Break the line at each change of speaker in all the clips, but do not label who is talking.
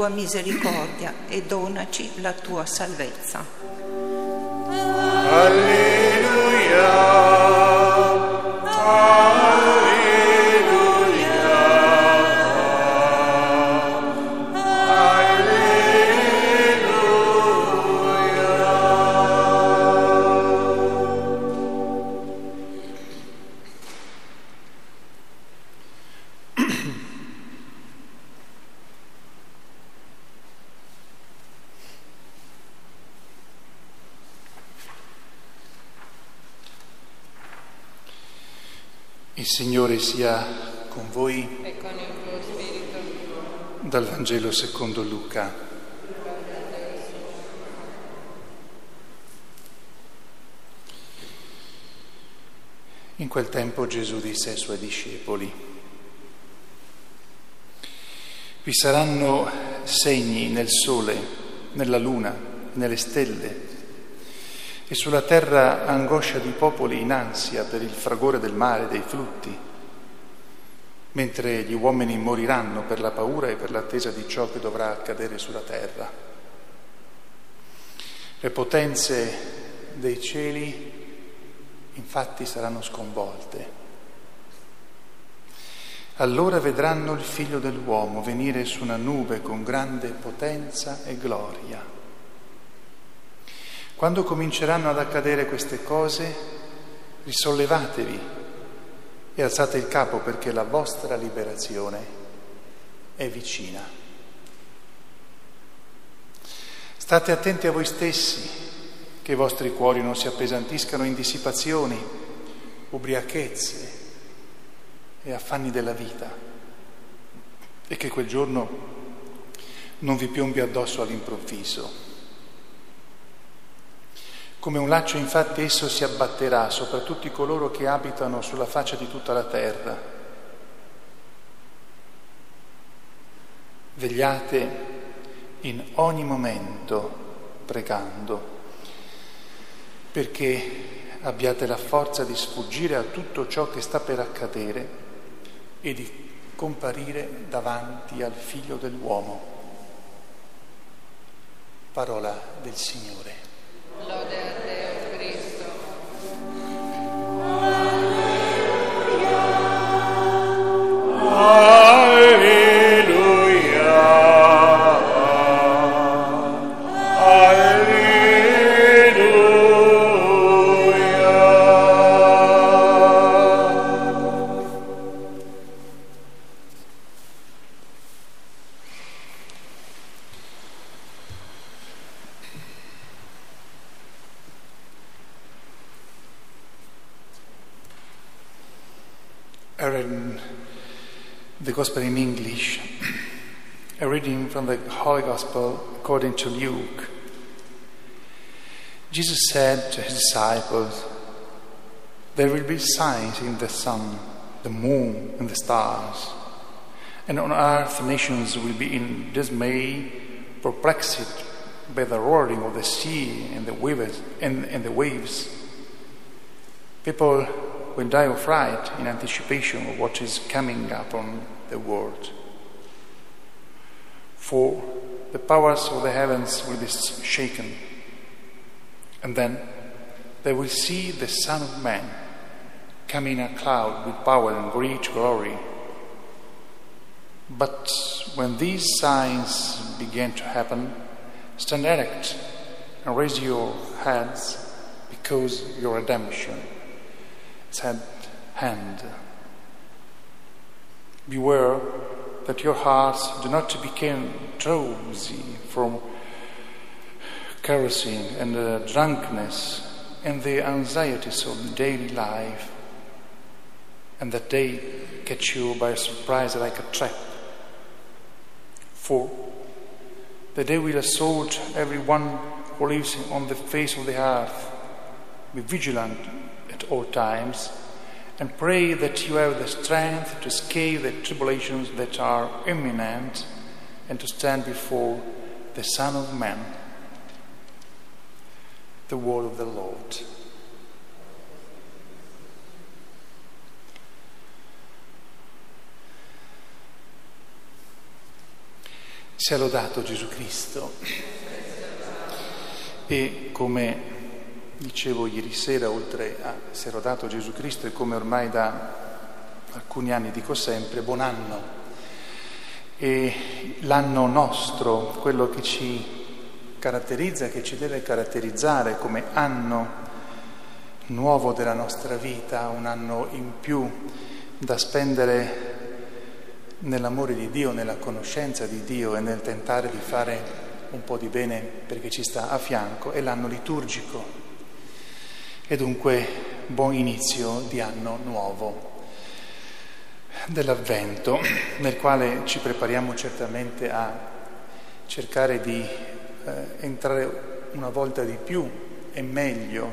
tua misericordia e donaci la tua salvezza.
Sia con voi
e con il tuo spirito.
dal Vangelo secondo Luca. In quel tempo Gesù disse ai suoi discepoli, vi saranno segni nel sole, nella luna, nelle stelle e sulla terra angoscia di popoli in ansia per il fragore del mare, dei flutti, mentre gli uomini moriranno per la paura e per l'attesa di ciò che dovrà accadere sulla terra. Le potenze dei cieli infatti saranno sconvolte. Allora vedranno il figlio dell'uomo venire su una nube con grande potenza e gloria. Quando cominceranno ad accadere queste cose, risollevatevi e alzate il capo perché la vostra liberazione è vicina. State attenti a voi stessi, che i vostri cuori non si appesantiscano in dissipazioni, ubriachezze e affanni della vita e che quel giorno non vi piombi addosso all'improvviso come un laccio infatti esso si abbatterà sopra tutti coloro che abitano sulla faccia di tutta la terra. Vegliate in ogni momento pregando, perché abbiate la forza di sfuggire a tutto ciò che sta per accadere e di comparire davanti al figlio dell'uomo. Parola del Signore.
Lode
I Gospel in English, a reading from the Holy Gospel according to Luke. Jesus said to his disciples, There will be signs in the sun, the moon, and the stars, and on earth nations will be in dismay, perplexed by the roaring of the sea and the waves. And, and the waves. People will die of fright in anticipation of what is coming upon the world. For the powers of the heavens will be shaken, and then they will see the Son of Man come in a cloud with power and great glory. But when these signs begin to happen, stand erect and raise your heads because your redemption at hand. Beware that your hearts do not become drowsy from carousing and uh, drunkenness and the anxieties of daily life, and that they catch you by surprise like a trap. For the day will assault everyone who lives on the face of the earth. Be vigilant at all times and pray that you have the strength to escape the tribulations that are imminent and to stand before the Son of Man. The word of the Lord. Sia lodato Gesù Cristo. E come dicevo ieri sera, oltre a sia lodato Gesù Cristo e come ormai da alcuni anni dico sempre, buon anno. E l'anno nostro, quello che ci caratterizza, che ci deve caratterizzare come anno nuovo della nostra vita, un anno in più da spendere nell'amore di Dio, nella conoscenza di Dio e nel tentare di fare un po' di bene perché ci sta a fianco, è l'anno liturgico e dunque buon inizio di anno nuovo dell'avvento nel quale ci prepariamo certamente a cercare di eh, entrare una volta di più e meglio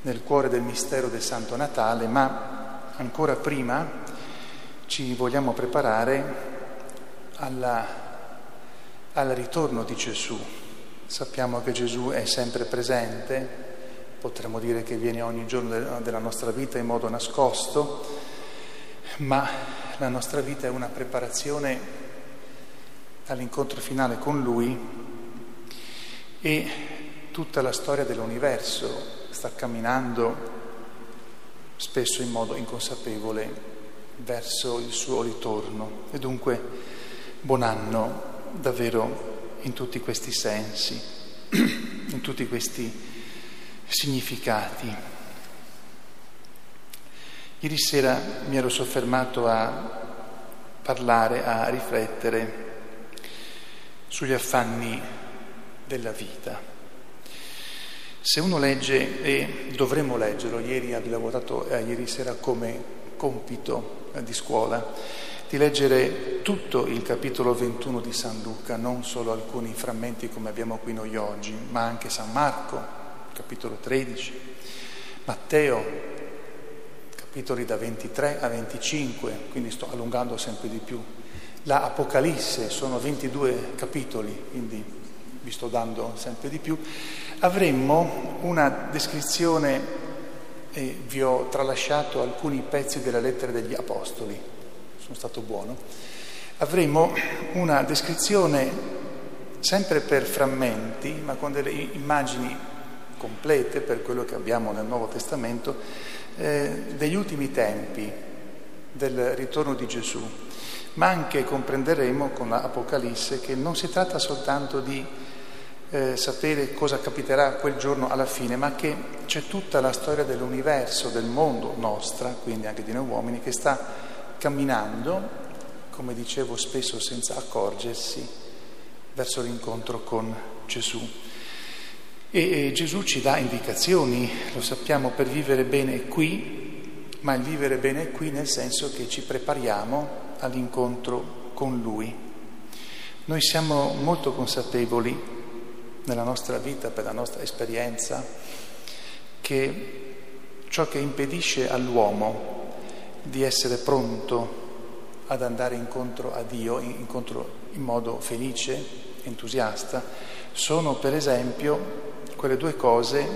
nel cuore del mistero del Santo Natale, ma ancora prima ci vogliamo preparare alla, al ritorno di Gesù. Sappiamo che Gesù è sempre presente, potremmo dire che viene ogni giorno della nostra vita in modo nascosto, ma la nostra vita è una preparazione all'incontro finale con Lui e tutta la storia dell'universo sta camminando spesso in modo inconsapevole verso il suo ritorno. E dunque buon anno davvero in tutti questi sensi, in tutti questi significati. Ieri sera mi ero soffermato a parlare, a riflettere sugli affanni della vita. Se uno legge, e dovremmo leggerlo, ieri abbiamo votato eh, ieri sera come compito eh, di scuola di leggere tutto il capitolo 21 di San Luca, non solo alcuni frammenti come abbiamo qui noi oggi, ma anche San Marco, capitolo 13, Matteo, capitoli da 23 a 25, quindi sto allungando sempre di più. La Apocalisse sono 22 capitoli, quindi vi sto dando sempre di più. Avremmo una descrizione e vi ho tralasciato alcuni pezzi della lettera degli Apostoli, sono stato buono, avremo una descrizione sempre per frammenti, ma con delle immagini complete per quello che abbiamo nel Nuovo Testamento, eh, degli ultimi tempi del ritorno di Gesù, ma anche comprenderemo con l'Apocalisse che non si tratta soltanto di eh, sapere cosa capiterà quel giorno alla fine, ma che c'è tutta la storia dell'universo, del mondo nostra, quindi anche di noi uomini, che sta camminando, come dicevo spesso senza accorgersi, verso l'incontro con Gesù. E, Gesù ci dà indicazioni, lo sappiamo, per vivere bene qui, ma il vivere bene qui nel senso che ci prepariamo all'incontro con Lui. Noi siamo molto consapevoli nella nostra vita, per la nostra esperienza, che ciò che impedisce all'uomo di essere pronto ad andare incontro a Dio, incontro in modo felice, entusiasta, sono per esempio quelle due cose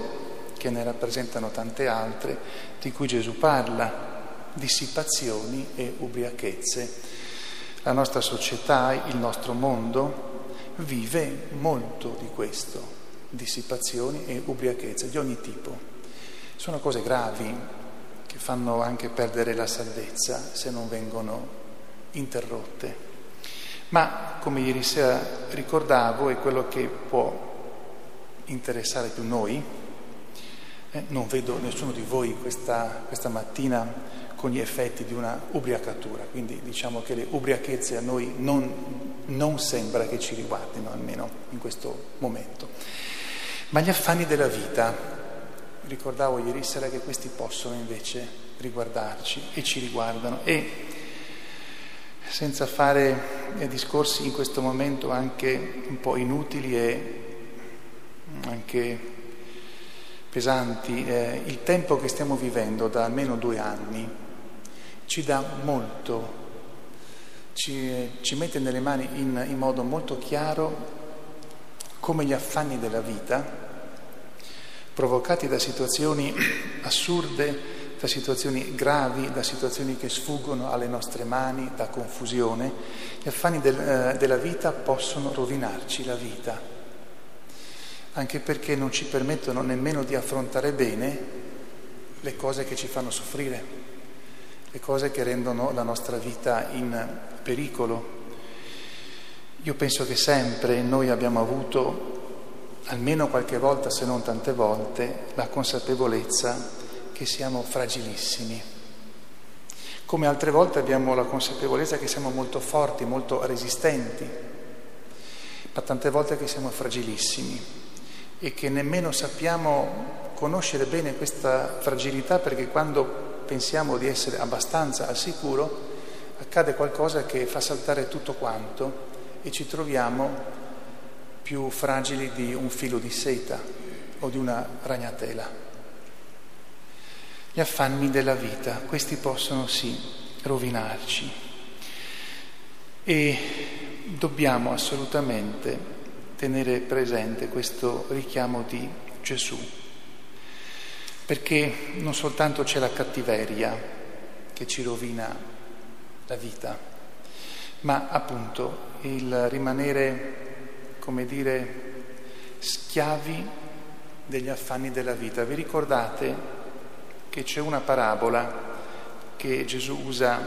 che ne rappresentano tante altre di cui Gesù parla, dissipazioni e ubriachezze. La nostra società, il nostro mondo vive molto di questo, dissipazioni e ubriachezze di ogni tipo. Sono cose gravi che fanno anche perdere la salvezza se non vengono interrotte. Ma come ieri sera ricordavo è quello che può interessare più noi. Eh, non vedo nessuno di voi questa, questa mattina con gli effetti di una ubriacatura, quindi diciamo che le ubriachezze a noi non, non sembra che ci riguardino, almeno in questo momento. Ma gli affanni della vita, ricordavo ieri sera che questi possono invece riguardarci e ci riguardano e senza fare discorsi in questo momento anche un po' inutili e anche pesanti, eh, il tempo che stiamo vivendo da almeno due anni ci dà molto, ci, ci mette nelle mani in, in modo molto chiaro come gli affanni della vita, provocati da situazioni assurde, da situazioni gravi, da situazioni che sfuggono alle nostre mani, da confusione, gli affanni del, eh, della vita possono rovinarci la vita, anche perché non ci permettono nemmeno di affrontare bene le cose che ci fanno soffrire, le cose che rendono la nostra vita in pericolo. Io penso che sempre noi abbiamo avuto, almeno qualche volta, se non tante volte, la consapevolezza che siamo fragilissimi, come altre volte abbiamo la consapevolezza che siamo molto forti, molto resistenti, ma tante volte che siamo fragilissimi e che nemmeno sappiamo conoscere bene questa fragilità perché quando pensiamo di essere abbastanza al sicuro accade qualcosa che fa saltare tutto quanto e ci troviamo più fragili di un filo di seta o di una ragnatela. Gli affanni della vita, questi possono sì rovinarci e dobbiamo assolutamente tenere presente questo richiamo di Gesù, perché non soltanto c'è la cattiveria che ci rovina la vita, ma appunto il rimanere, come dire, schiavi degli affanni della vita. Vi ricordate che c'è una parabola che Gesù usa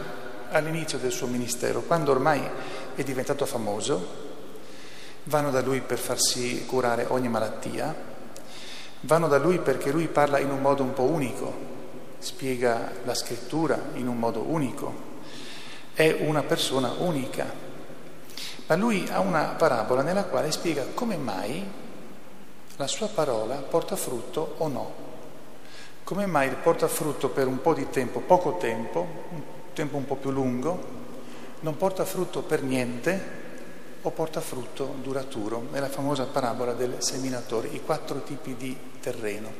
all'inizio del suo ministero, quando ormai è diventato famoso, vanno da lui per farsi curare ogni malattia, vanno da lui perché lui parla in un modo un po' unico, spiega la scrittura in un modo unico, è una persona unica. Ma lui ha una parabola nella quale spiega come mai la sua parola porta frutto o no. Come mai porta frutto per un po' di tempo, poco tempo, un tempo un po' più lungo, non porta frutto per niente o porta frutto duraturo? È la famosa parabola del seminatore, i quattro tipi di terreno.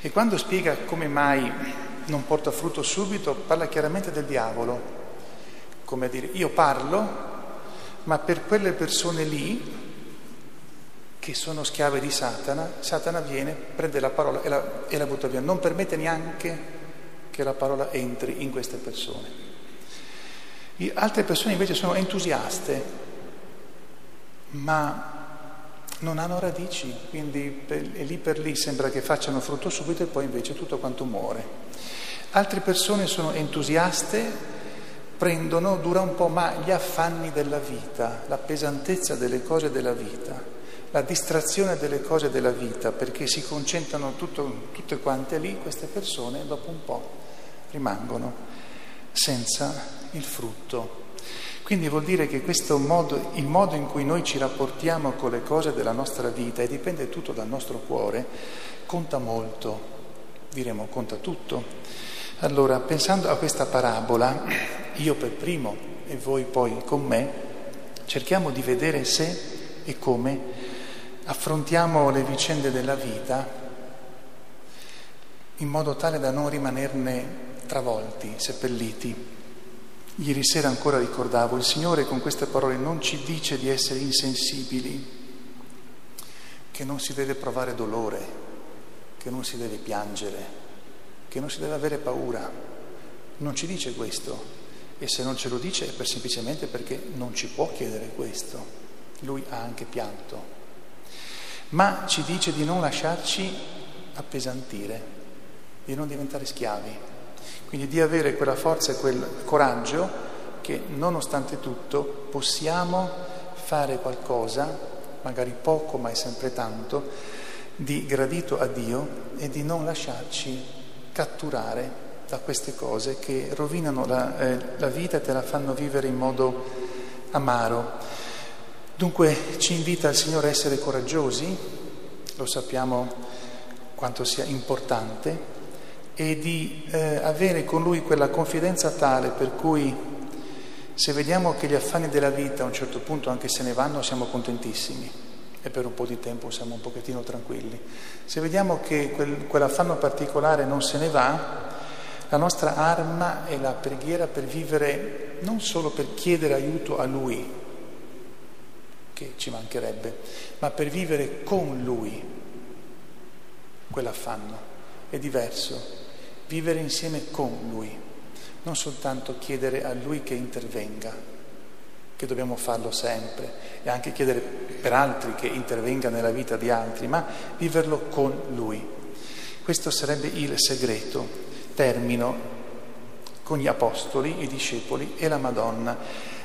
E quando spiega come mai non porta frutto subito, parla chiaramente del diavolo, come dire, io parlo, ma per quelle persone lì che sono schiave di Satana, Satana viene, prende la parola e la, e la butta via, non permette neanche che la parola entri in queste persone. Altre persone invece sono entusiaste, ma non hanno radici, quindi per, lì per lì sembra che facciano frutto subito e poi invece tutto quanto muore. Altre persone sono entusiaste, prendono, dura un po', ma gli affanni della vita, la pesantezza delle cose della vita, la distrazione delle cose della vita, perché si concentrano tutto, tutte quante lì, queste persone dopo un po' rimangono senza il frutto. Quindi vuol dire che modo, il modo in cui noi ci rapportiamo con le cose della nostra vita, e dipende tutto dal nostro cuore, conta molto, diremo conta tutto. Allora, pensando a questa parabola, io per primo e voi poi con me, cerchiamo di vedere se e come affrontiamo le vicende della vita in modo tale da non rimanerne travolti, seppelliti. Ieri sera ancora ricordavo, il Signore con queste parole non ci dice di essere insensibili, che non si deve provare dolore, che non si deve piangere, che non si deve avere paura. Non ci dice questo e se non ce lo dice è per semplicemente perché non ci può chiedere questo. Lui ha anche pianto, ma ci dice di non lasciarci appesantire, di non diventare schiavi, quindi di avere quella forza e quel coraggio che nonostante tutto possiamo fare qualcosa, magari poco ma è sempre tanto, di gradito a Dio e di non lasciarci catturare da queste cose che rovinano la, eh, la vita e te la fanno vivere in modo amaro. Dunque ci invita il Signore a essere coraggiosi, lo sappiamo quanto sia importante, e di eh, avere con Lui quella confidenza tale per cui se vediamo che gli affanni della vita a un certo punto anche se ne vanno siamo contentissimi e per un po' di tempo siamo un pochettino tranquilli. Se vediamo che quel, quell'affanno particolare non se ne va, la nostra arma è la preghiera per vivere, non solo per chiedere aiuto a Lui, che ci mancherebbe, ma per vivere con Lui quell'affanno. È diverso. Vivere insieme con Lui, non soltanto chiedere a Lui che intervenga, che dobbiamo farlo sempre, e anche chiedere per altri che intervenga nella vita di altri, ma viverlo con Lui. Questo sarebbe il segreto. Termino con gli apostoli, i discepoli e la Madonna.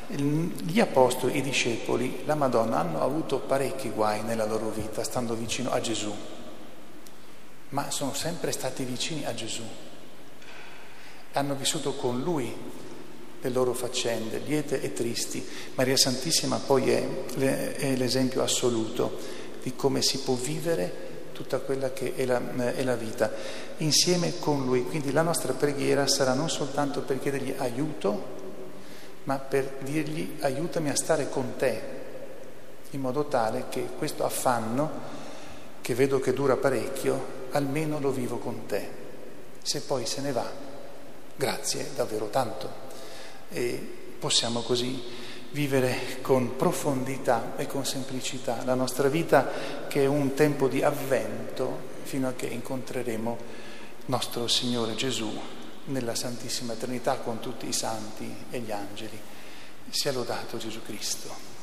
Gli apostoli, i discepoli, la Madonna hanno avuto parecchi guai nella loro vita, stando vicino a Gesù, ma sono sempre stati vicini a Gesù. Hanno vissuto con Lui le loro faccende, liete e tristi. Maria Santissima poi è, è l'esempio assoluto di come si può vivere tutta quella che è la, è la, vita, insieme con Lui. Quindi la nostra preghiera sarà non soltanto per chiedergli aiuto, ma per dirgli aiutami a stare con te, in modo tale che questo affanno, che vedo che dura parecchio, almeno lo vivo con te. Se poi se ne va, grazie davvero tanto. E possiamo così vivere con profondità e con semplicità la nostra vita che è un tempo di avvento fino a che incontreremo nostro Signore Gesù nella Santissima Trinità con tutti i santi e gli angeli. Sia lodato Gesù Cristo.